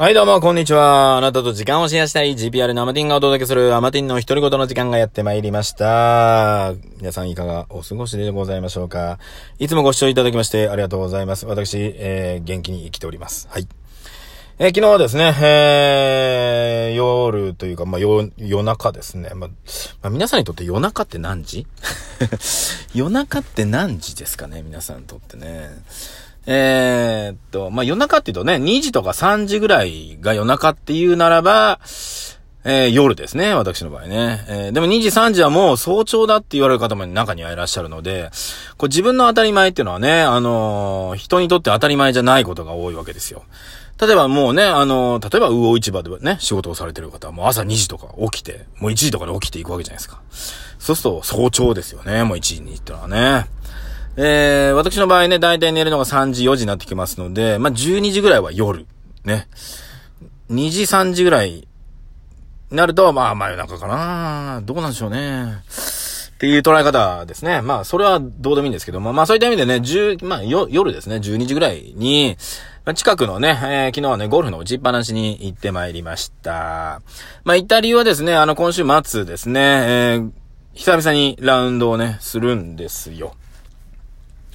はい、どうも、こんにちは。あなたと時間をシェアしたい GPR のアマティンがお届けするアマティンの独り言の時間がやってまいりました。皆さんいかがお過ごしでございましょうか。いつもご視聴いただきましてありがとうございます。私、えー、元気に生きております。はい。えー昨日はですね、えー、夜というか、まあ、夜、夜中ですね。まあ、まあ、皆さんにとって夜中って何時？夜中って何時ですかね？皆さんにとってね。えーっと、まあ、夜中って言うとね、2時とか3時ぐらいが夜中っていうならば、えー夜ですね、私の場合ね。えーでも2時3時はもう早朝だって言われる方も中にはいらっしゃるので、こう自分の当たり前っていうのはね、あのー人にとって当たり前じゃないことが多いわけですよ。例えばもうね、あのー例えば魚市場でね、仕事をされてる方はもう朝2時とか起きて、もう1時とかで起きていくわけじゃないですか。そうすると早朝ですよね、もう1時にってのはね。えー、私の場合ね、だいたい寝るのが3時、4時になってきますので、まあ、12時ぐらいは夜。ね。2時、3時ぐらいなると、まあ、真夜中かなどうなんでしょうね。っていう捉え方ですね。まあ、それはどうでもいいんですけども、まあ、そういった意味でね、10、まあ、よ、夜ですね、12時ぐらいに、ま近くのね、えー昨日はね、ゴルフの打ちっぱなしに行ってまいりました。まあ、行った理由はですね、あの、今週末ですね、えー久々にラウンドをね、するんですよ。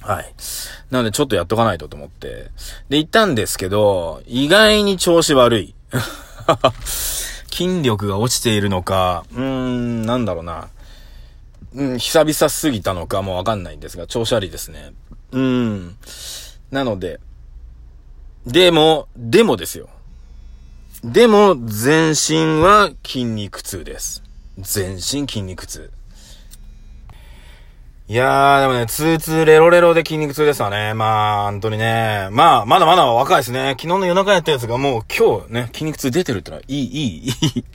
はい。なのでちょっとやっとかないとと思って。で、行ったんですけど、意外に調子悪い。筋力が落ちているのか、うーん、なんだろうな。うん、久々すぎたのかもわかんないんですが、調子悪いですね。うーん。なので、でも、でもですよ。でも、全身は筋肉痛です。全身筋肉痛。いやー、でもね、ツーツーレロレロで筋肉痛ですわね。まあ、本当にね。まあ、まだまだ若いですね。昨日の夜中やったやつがもう今日ね、筋肉痛出てるってのは、いい、いい、い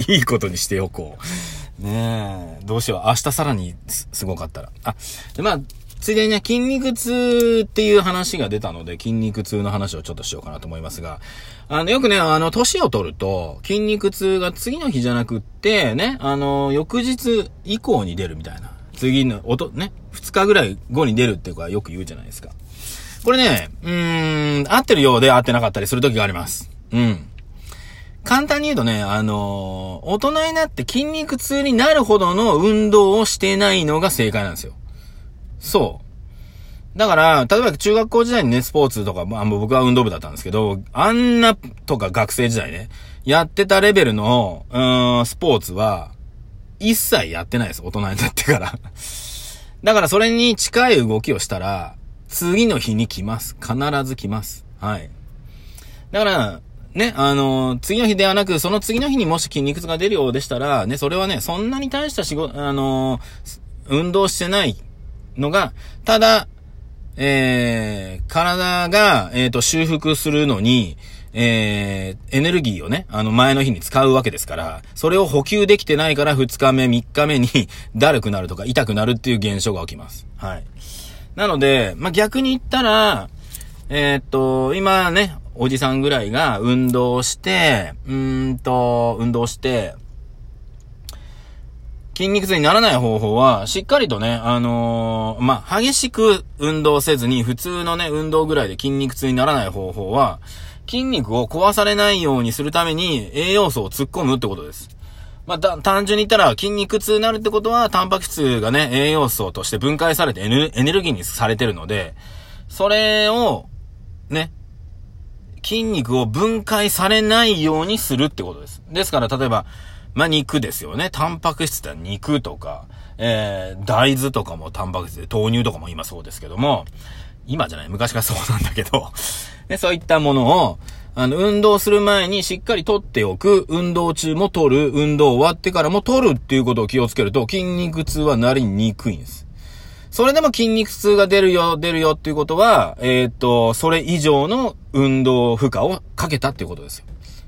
い、いいことにしておこう。ねえ、どうしよう。明日さらにすごかったら。あ、で、まあ、ついでにね、筋肉痛っていう話が出たので、筋肉痛の話をちょっとしようかなと思いますが、あの、よくね、あの、年を取ると、筋肉痛が次の日じゃなくって、ね、あの、翌日以降に出るみたいな。次の、おと、ね、二日ぐらい後に出るっていうかよく言うじゃないですか。これね、うーん、合ってるようで合ってなかったりする時があります。うん。簡単に言うとね、あのー大人になって筋肉痛になるほどの運動をしてないのが正解なんですよ。そう。だから、例えば中学校時代にね、スポーツとか、まあ僕は運動部だったんですけど、あんなとか学生時代ね、やってたレベルの、うーん、スポーツは、一切やってないです、大人になってから。だからそれに近い動きをしたら、次の日に来ます。必ず来ます。はい。だから、ね、あの次の日ではなく、その次の日にもし筋肉痛が出るようでしたら、ね、それはね、そんなに大した仕事、あの運動してないのが、ただ、えー、体が、えっ、と、修復するのに、えー、エネルギーをね、あの前の日に使うわけですから、それを補給できてないから2日目、3日目に だるくなるとか痛くなるっていう現象が起きます。はい。なので、まあ、逆に言ったら、えーっと、今ね、おじさんぐらいが運動して、うんと、運動して、筋肉痛にならない方法は、しっかりとね、あのーまあ、激しく運動せずに、普通のね、運動ぐらいで筋肉痛にならない方法は、筋肉を壊されないようにするために栄養素を突っ込むってことです。まあ、単純に言ったら筋肉痛になるってことは、タンパク質がね、栄養素として分解されてエネエネルギーにされてるので、それを、ね、筋肉を分解されないようにするってことです。ですから、例えば、まあ、肉ですよね。タンパク質って肉とか、えー、大豆とかもタンパク質で、豆乳とかも今そうですけども、今じゃない、昔からそうなんだけど、で、そういったものを、あの、運動する前にしっかり取っておく、運動中も取る、運動終わってからも取るっていうことを気をつけると、筋肉痛はなりにくいんです。それでも筋肉痛が出るよ、出るよっていうことは、えっ、と、それ以上の運動負荷をかけたっていうことですよ。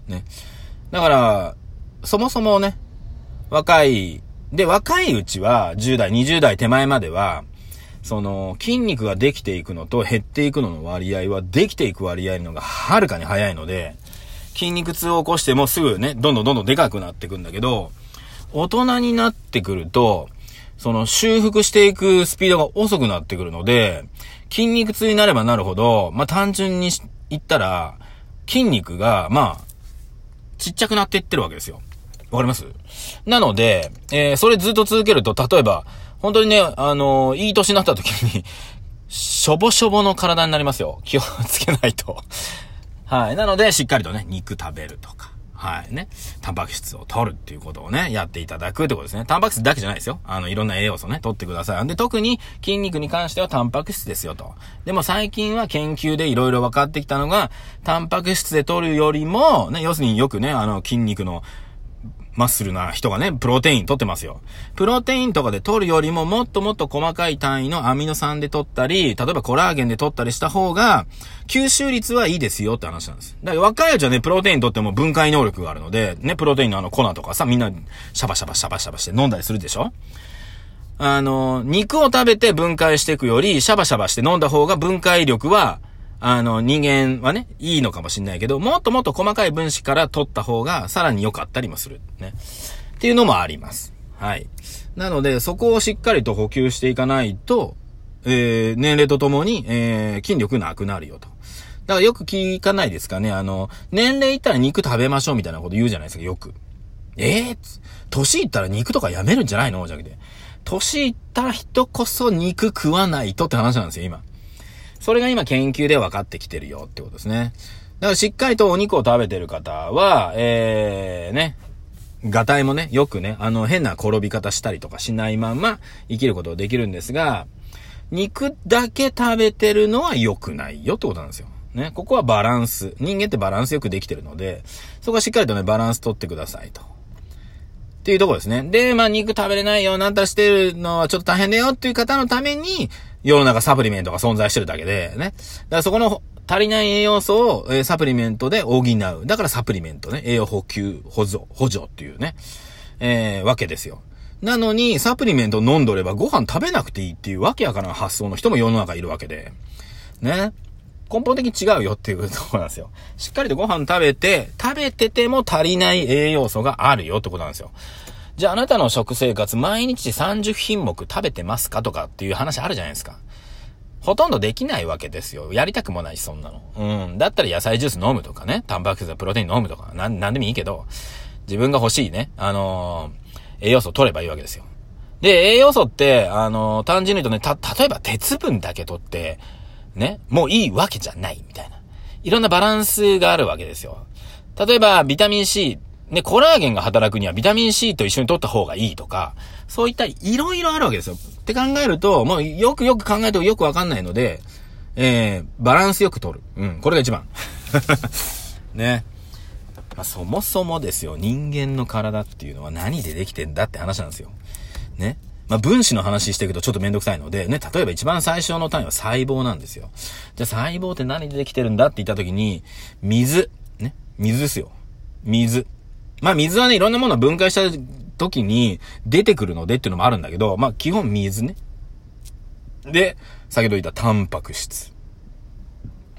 ね。だから、そもそもね、若い、で、若いうちは、10代、20代手前までは、その、筋肉ができていくのと減っていくのの割合は、できていく割合のがはるかに早いので、筋肉痛を起こしてもすぐね、どんどんどんどんでかくなっていくんだけど、大人になってくると、その修復していくスピードが遅くなってくるので、筋肉痛になればなるほど、まあ、単純に言ったら、筋肉が、まあ、ちっちゃくなっていってるわけですよ。わかります？なので、えー、それずっと続けると、例えば、本当にね、あのー、いい年になった時にしょぼしょぼの体になりますよ。気をつけないとはい。なので、しっかりとね、肉食べるとか。はいね。タンパク質を取るっていうことをね、やっていただくってことですね。タンパク質だけじゃないですよ。あの、いろんな栄養素ね、取ってください。で、特に筋肉に関してはタンパク質ですよと。でも最近は研究でいろいろ分かってきたのが、タンパク質で取るよりも、ね、要するによくね、あの、筋肉のマッスルな人がね、プロテイン取ってますよ。プロテインとかで取るよりももっともっと細かい単位のアミノ酸で取ったり、例えばコラーゲンで取ったりした方が、吸収率はいいですよって話なんです。だから若いうちはね、プロテイン取っても分解能力があるので、ね、プロテインのあの粉とかさ、みんなシャバシャバシャバシャバして飲んだりするでしょ？あの、肉を食べて分解していくより、シャバシャバして飲んだ方が分解力はあの、人間はね、いいのかもしんないけど、もっともっと細かい分子から取った方が、さらに良かったりもする。ね。っていうのもあります。はい。なので、そこをしっかりと補給していかないと、えー、年齢とともに、えー、筋力なくなるよと。だからよく聞かないですかね。あの、年齢いったら肉食べましょうみたいなこと言うじゃないですか、よく。ええー、年いったら肉とかやめるんじゃないの？じゃなくて。年いったら人こそ肉食わないとって話なんですよ、今。それが今研究で分かってきてるよってことですね。だからしっかりとお肉を食べてる方は、えー、ね、ガタイもね、よくね、あの変な転び方したりとかしないまんま生きることができるんですが、肉だけ食べてるのは良くないよってことなんですよ。ね。ここはバランス。人間ってバランスよくできてるので、そこはしっかりとね、バランス取ってくださいと。っていうとこですね。で、まあ肉食べれないよ、なんたらしてるのはちょっと大変だよっていう方のために、世の中サプリメントが存在してるだけで、ね。だからそこの足りない栄養素を、えー、サプリメントで補う。だからサプリメントね。栄養補給、補助、補助っていうね。えー、わけですよ。なのに、サプリメント飲んどればご飯食べなくていいっていうわけやから発想の人も世の中いるわけで。ね。根本的に違うよっていうところなんですよ。しっかりとご飯食べて、食べてても足りない栄養素があるよってことなんですよ。じゃああなたの食生活毎日30品目食べてますかとかっていう話あるじゃないですか。ほとんどできないわけですよ。やりたくもないし、そんなの。うん。だったら野菜ジュース飲むとかね。タンパク質やプロテイン飲むとか、なん、なんでもいいけど、自分が欲しいね、あのー、栄養素を取ればいいわけですよ。で、栄養素って、あのー、単純に言うとね、た、例えば鉄分だけ取って、ね、もういいわけじゃない、みたいな。いろんなバランスがあるわけですよ。例えば、ビタミン C で、コラーゲンが働くにはビタミン C と一緒に取った方がいいとか、そういったいろいろあるわけですよ。って考えると、もうよくよく考えるとよくわかんないので、えー、バランスよく取る。うん、これが一番。ね。まあ、そもそもですよ、人間の体っていうのは何でできてんだって話なんですよ。ね。まあ、分子の話していくとちょっとめんどくさいので、ね、例えば一番最初の単位は細胞なんですよ。じゃあ細胞って何でできてるんだって言った時に、水。ね。水ですよ。水。まあ水はね、いろんなものを分解した時に出てくるのでっていうのもあるんだけど、まあ基本水ね。で、先ほど言ったタンパク質。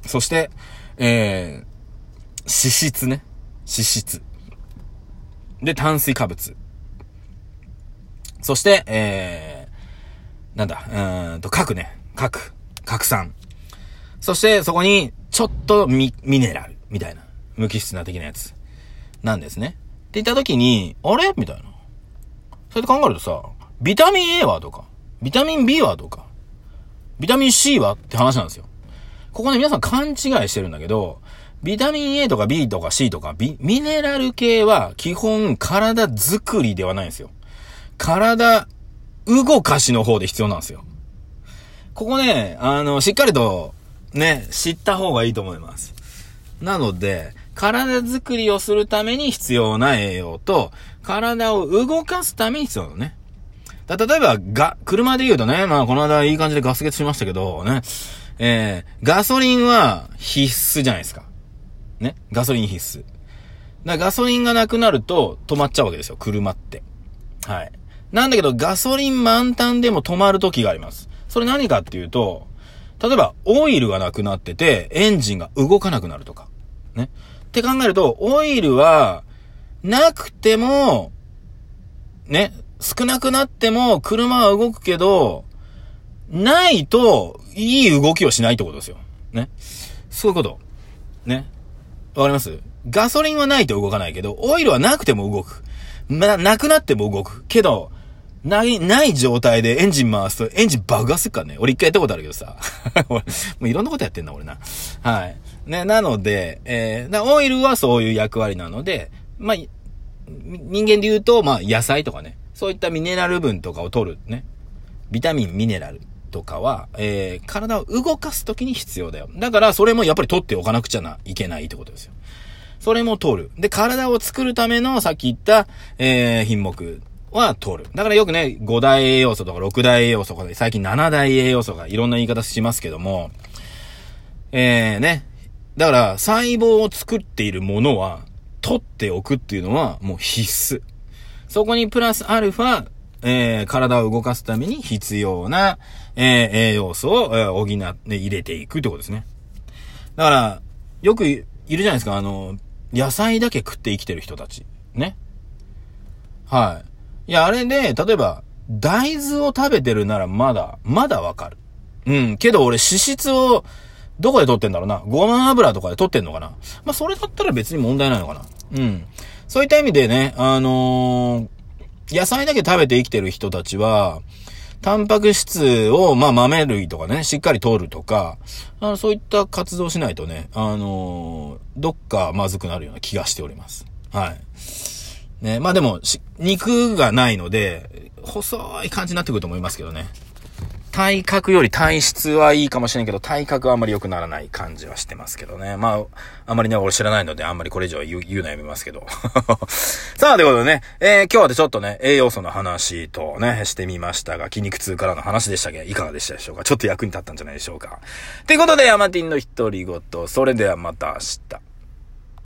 そして、えー、脂質ね。脂質。で、炭水化物。そして、えー、なんだ、うんと、核ね。核。核酸。そして、そこに、ちょっとミ、ミネラル。みたいな。無機質な的なやつ。なんですね。って言った時に、あれ？みたいな。それで考えるとさ、ビタミン A はとか、ビタミン B はとか、ビタミン C はって話なんですよ。ここね、皆さん勘違いしてるんだけど、ビタミン A とか B とか C とか、ビ、ミネラル系は基本体作りではないんですよ。体動かしの方で必要なんですよ。ここね、あの、しっかりとね、知った方がいいと思います。なので、体づくりをするために必要な栄養と、体を動かすために必要なのね。だ例えば、が、車で言うとね、まあこの間いい感じでガス欠しましたけど、ね、えー、ガソリンは必須じゃないですか。ね、ガソリン必須。だガソリンがなくなると止まっちゃうわけですよ、車って。はい。なんだけど、ガソリン満タンでも止まる時があります。それ何かっていうと、例えば、オイルがなくなってて、エンジンが動かなくなるとか。ね。って考えると、オイルは、なくても、ね、少なくなっても車は動くけど、ないと、いい動きをしないってことですよ。ね。そういうこと。ね。わかります？ガソリンはないと動かないけど、オイルはなくても動く。な、なくなっても動く。けど、ない、ない状態でエンジン回すとエンジン爆発するからね。俺一回やったことあるけどさ。俺、もういろんなことやってんだ、俺な。はい。ね、なので、えー、オイルはそういう役割なので、まあ、人間で言うと、まあ、野菜とかね。そういったミネラル分とかを取るね。ビタミン、ミネラルとかは、えー、体を動かすときに必要だよ。だから、それもやっぱり取っておかなくちゃないけないってことですよ。それも取る。で、体を作るための、さっき言った、えー、品目は取る。だからよくね、5大栄養素とか6大栄養素とか、最近7大栄養素がいろんな言い方しますけども、えー、ね。だから、細胞を作っているものは、取っておくっていうのは、もう必須。そこにプラスアルファ、えー、体を動かすために必要な、えー、栄養素を、えー、補って、入れていくってことですね。だから、よくいるじゃないですか、あの、野菜だけ食って生きてる人たち。ね。はい。いや、あれで、例えば、大豆を食べてるならまだ、まだわかる。うん。けど俺脂質を、どこで取ってんだろうな？ごま油とかで取ってんのかな？まあ、それだったら別に問題ないのかな。うん。そういった意味でね、あのー、野菜だけ食べて生きてる人たちは、タンパク質を、まあ、豆類とかね、しっかり取るとか、あのそういった活動しないとね、あのー、どっかまずくなるような気がしております。はい。ね、まあでも、肉がないので、細い感じになってくると思いますけどね。体格より体質はいいかもしれんけど、体格はあんまり良くならない感じはしてますけどね。まあ、あんまりね、俺知らないので、あんまりこれ以上言う言うのやめますけど。さあ、ということでね、えー、今日はでちょっとね、栄養素の話とね、してみましたが、筋肉痛からの話でしたけど、いかがでしたでしょうか？ちょっと役に立ったんじゃないでしょうか。ということで、ヤマティンの独り言、それではまた明日。